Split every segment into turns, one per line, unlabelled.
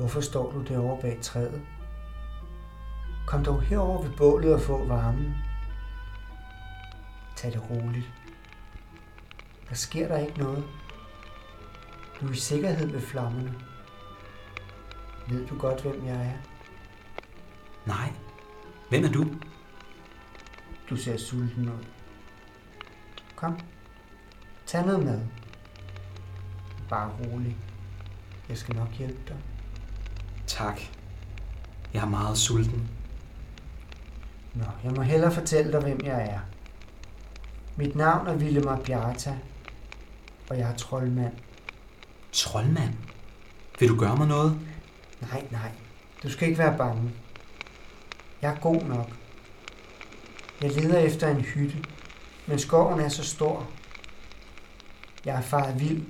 Hvorfor står du derovre bag træet? Kom dog herover ved bålet og få varmen. Tag det roligt. Der sker der ikke noget. Du er i sikkerhed ved flammerne. Ved du godt, hvem jeg er?
Nej. Hvem er du?
Du ser sulten ud. Kom. Tag noget mad. Bare rolig. Jeg skal nok hjælpe dig.
Tak. Jeg er meget sulten.
Nå, jeg må hellere fortælle dig, hvem jeg er. Mit navn er Villemar Bjarta, og jeg er troldmand.
Troldmand? Vil du gøre mig noget?
Nej, nej. Du skal ikke være bange. Jeg er god nok. Jeg leder efter en hytte, men skoven er så stor. Jeg er faret vild.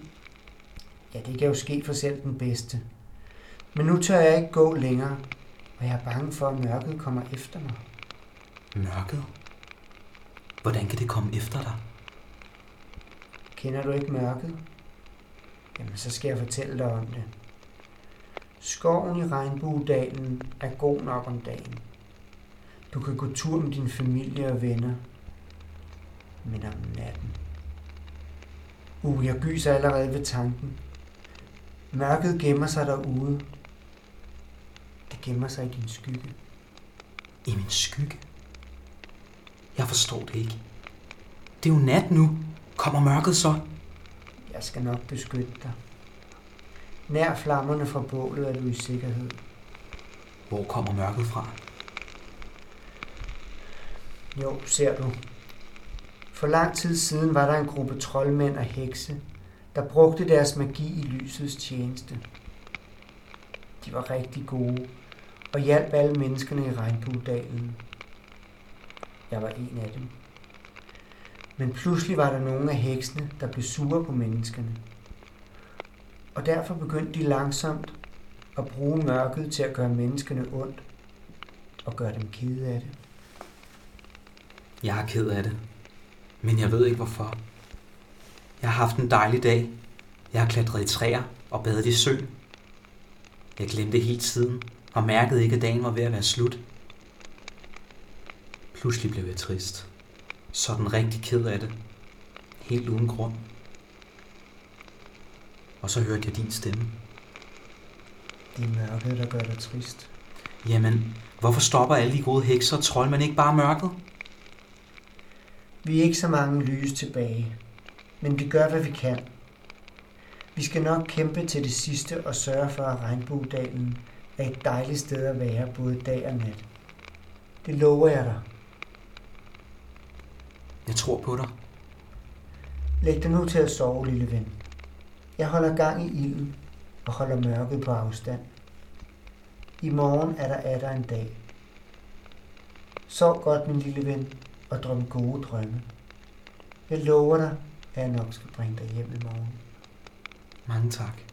Ja, det kan jo ske for selv den bedste. Men nu tør jeg ikke gå længere, og jeg er bange for, at mørket kommer efter mig.
Mørket? Hvordan kan det komme efter dig?
Kender du ikke mørket? Jamen, så skal jeg fortælle dig om det. Skoven i Regnbuedalen er god nok om dagen. Du kan gå tur med din familie og venner. Men om natten... Uh, jeg gyser allerede ved tanken. Mørket gemmer sig derude. Gemmer sig i din skygge.
I min skygge? Jeg forstår det ikke. Det er jo nat nu. Kommer mørket så?
Jeg skal nok beskytte dig. Nær flammerne fra bålet er du i sikkerhed.
Hvor kommer mørket fra?
Jo, ser du. For lang tid siden var der en gruppe troldmænd og hekse, der brugte deres magi i lysets tjeneste. De var rigtig gode og hjalp alle menneskerne i Regnbuedalen. Jeg var en af dem. Men pludselig var der nogle af heksene, der blev sure på menneskene. Og derfor begyndte de langsomt at bruge mørket til at gøre menneskene ondt og gøre dem kede af det.
Jeg er ked af det. Men jeg ved ikke hvorfor. Jeg har haft en dejlig dag. Jeg har klatret i træer og badet i sø. Jeg glemte hele tiden og mærkede ikke, at dagen var ved at være slut. Pludselig blev jeg trist. Sådan rigtig ked af det. Helt uden grund. Og så hørte jeg din stemme.
Det er mørket, der gør dig trist.
Jamen, hvorfor stopper alle de gode hekser og troldmænd ikke bare mørket?
Vi er ikke så mange lys tilbage, men vi gør, hvad vi kan. Vi skal nok kæmpe til det sidste og sørge for, at Regnbuedalen er et dejligt sted at være både dag og nat. Det lover jeg dig.
Jeg tror på dig.
Læg dig nu til at sove, lille ven. Jeg holder gang i ilden og holder mørket på afstand. I morgen er der atter en dag. Sov godt, min lille ven, og drøm gode drømme. Jeg lover dig, at jeg nok skal bringe dig hjem i morgen.
Mange tak.